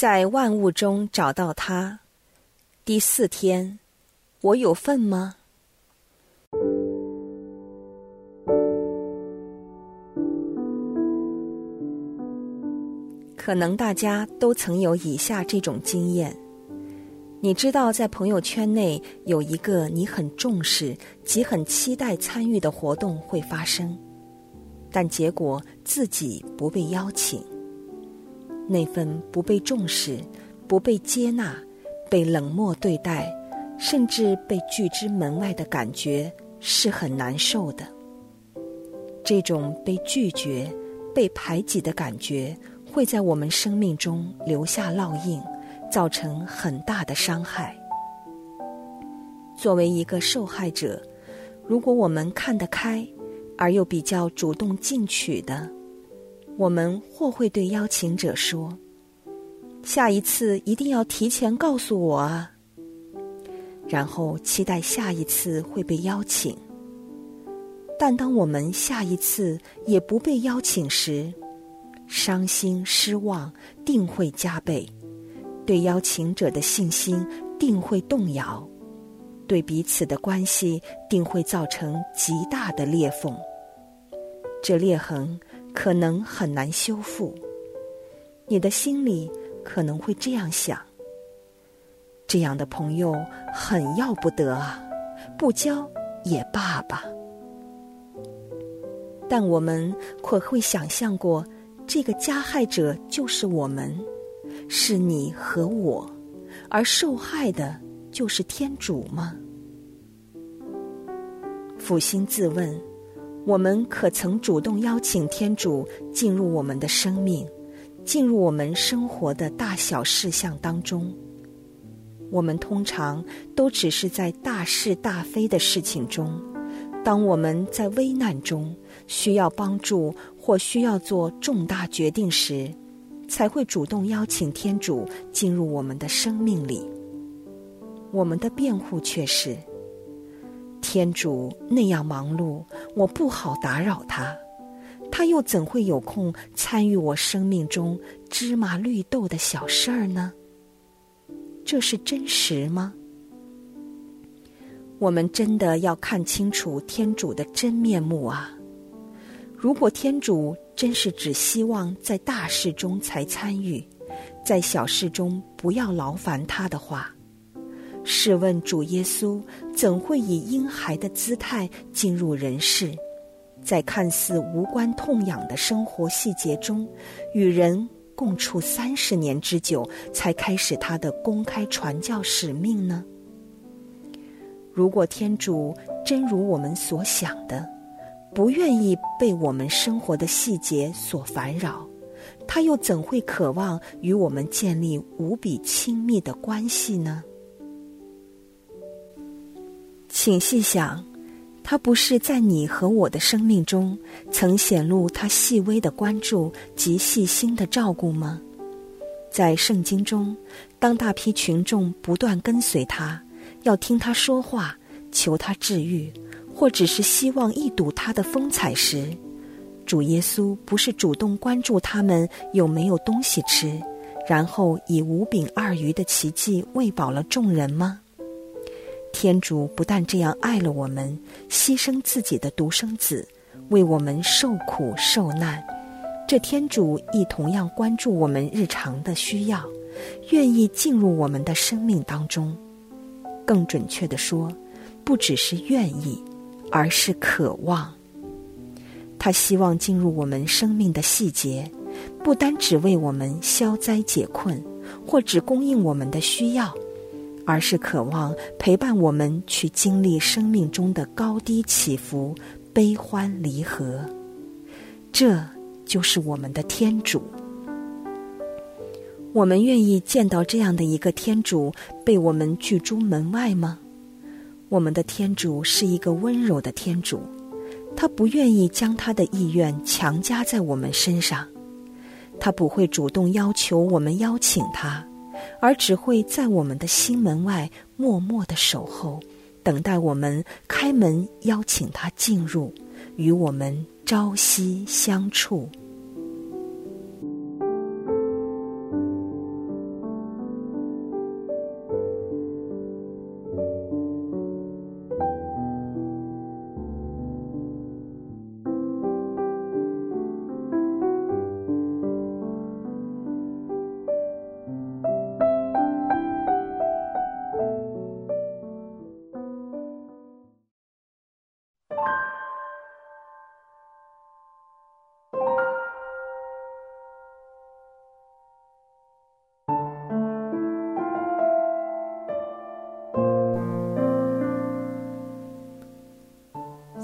在万物中找到他。第四天，我有份吗？可能大家都曾有以下这种经验：你知道，在朋友圈内有一个你很重视及很期待参与的活动会发生，但结果自己不被邀请。那份不被重视、不被接纳、被冷漠对待，甚至被拒之门外的感觉是很难受的。这种被拒绝、被排挤的感觉。会在我们生命中留下烙印，造成很大的伤害。作为一个受害者，如果我们看得开，而又比较主动进取的，我们或会对邀请者说：“下一次一定要提前告诉我啊。”然后期待下一次会被邀请。但当我们下一次也不被邀请时，伤心失望定会加倍，对邀请者的信心定会动摇，对彼此的关系定会造成极大的裂缝。这裂痕可能很难修复。你的心里可能会这样想：这样的朋友很要不得啊，不交也罢吧。但我们可会想象过？这个加害者就是我们，是你和我，而受害的就是天主吗？抚心自问，我们可曾主动邀请天主进入我们的生命，进入我们生活的大小事项当中？我们通常都只是在大是大非的事情中，当我们在危难中需要帮助。或需要做重大决定时，才会主动邀请天主进入我们的生命里。我们的辩护却是：天主那样忙碌，我不好打扰他，他又怎会有空参与我生命中芝麻绿豆的小事儿呢？这是真实吗？我们真的要看清楚天主的真面目啊！如果天主真是只希望在大事中才参与，在小事中不要劳烦他的话，试问主耶稣怎会以婴孩的姿态进入人世，在看似无关痛痒的生活细节中，与人共处三十年之久，才开始他的公开传教使命呢？如果天主真如我们所想的，不愿意被我们生活的细节所烦扰，他又怎会渴望与我们建立无比亲密的关系呢？请细想，他不是在你和我的生命中曾显露他细微的关注及细心的照顾吗？在圣经中，当大批群众不断跟随他，要听他说话，求他治愈。或只是希望一睹他的风采时，主耶稣不是主动关注他们有没有东西吃，然后以五饼二鱼的奇迹喂饱了众人吗？天主不但这样爱了我们，牺牲自己的独生子为我们受苦受难，这天主亦同样关注我们日常的需要，愿意进入我们的生命当中。更准确的说，不只是愿意。而是渴望，他希望进入我们生命的细节，不单只为我们消灾解困，或只供应我们的需要，而是渴望陪伴我们去经历生命中的高低起伏、悲欢离合。这就是我们的天主。我们愿意见到这样的一个天主被我们拒诸门外吗？我们的天主是一个温柔的天主，他不愿意将他的意愿强加在我们身上，他不会主动要求我们邀请他，而只会在我们的心门外默默的守候，等待我们开门邀请他进入，与我们朝夕相处。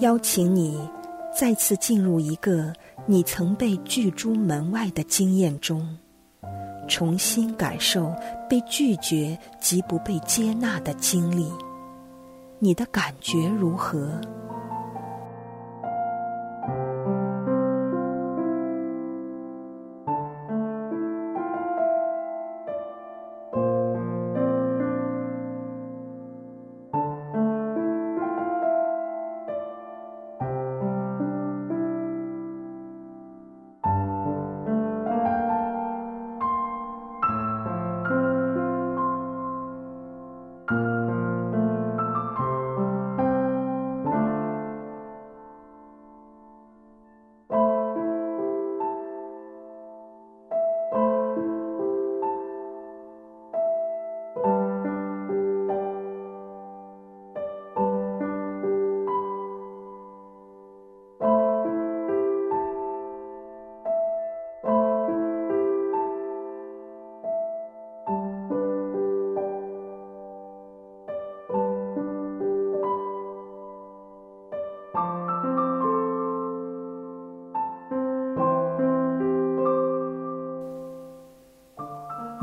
邀请你再次进入一个你曾被拒诸门外的经验中，重新感受被拒绝及不被接纳的经历。你的感觉如何？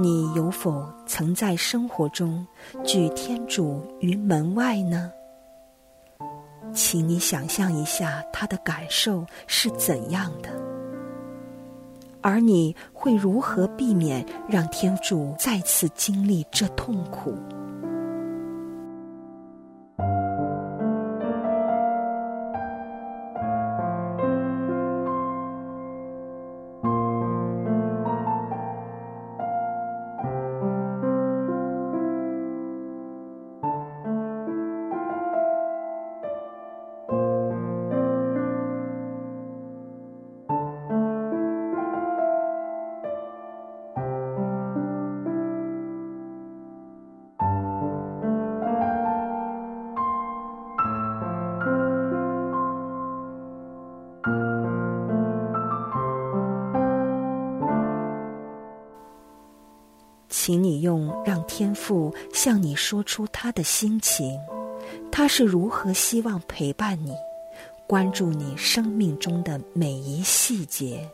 你有否曾在生活中拒天主于门外呢？请你想象一下他的感受是怎样的，而你会如何避免让天主再次经历这痛苦？请你用让天父向你说出他的心情，他是如何希望陪伴你，关注你生命中的每一细节。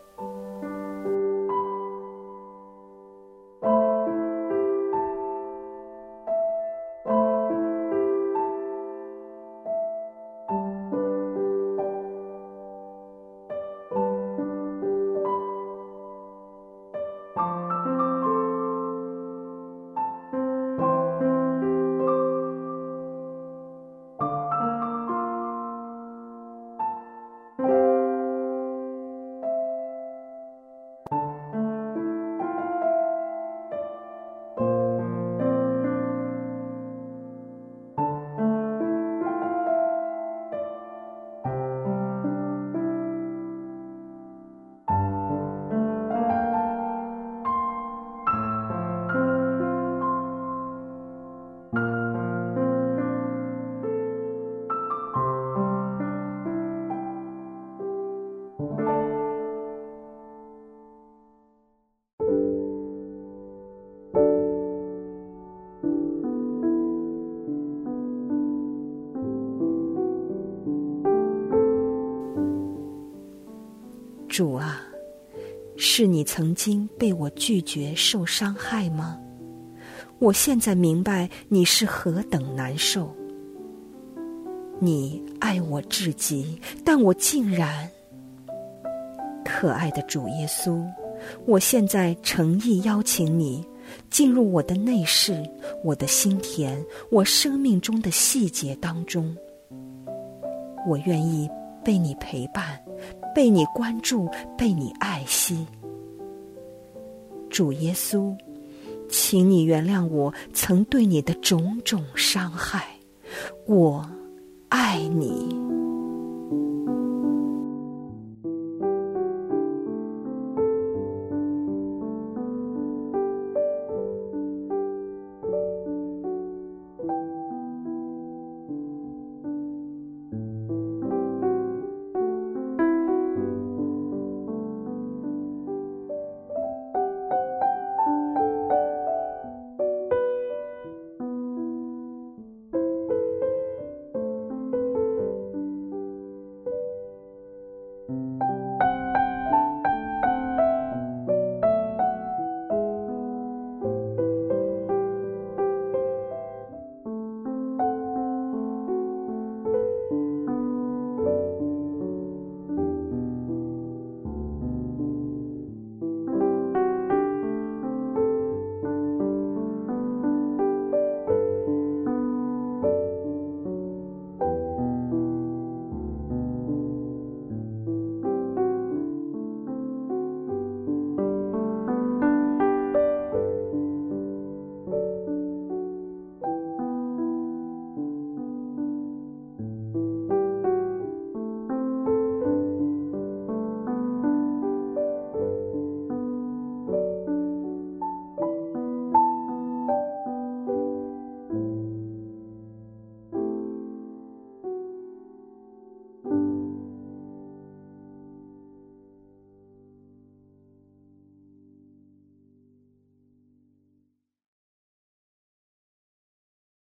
主啊，是你曾经被我拒绝受伤害吗？我现在明白你是何等难受。你爱我至极，但我竟然……可爱的主耶稣，我现在诚意邀请你进入我的内室、我的心田、我生命中的细节当中。我愿意被你陪伴。被你关注，被你爱惜，主耶稣，请你原谅我曾对你的种种伤害，我爱你。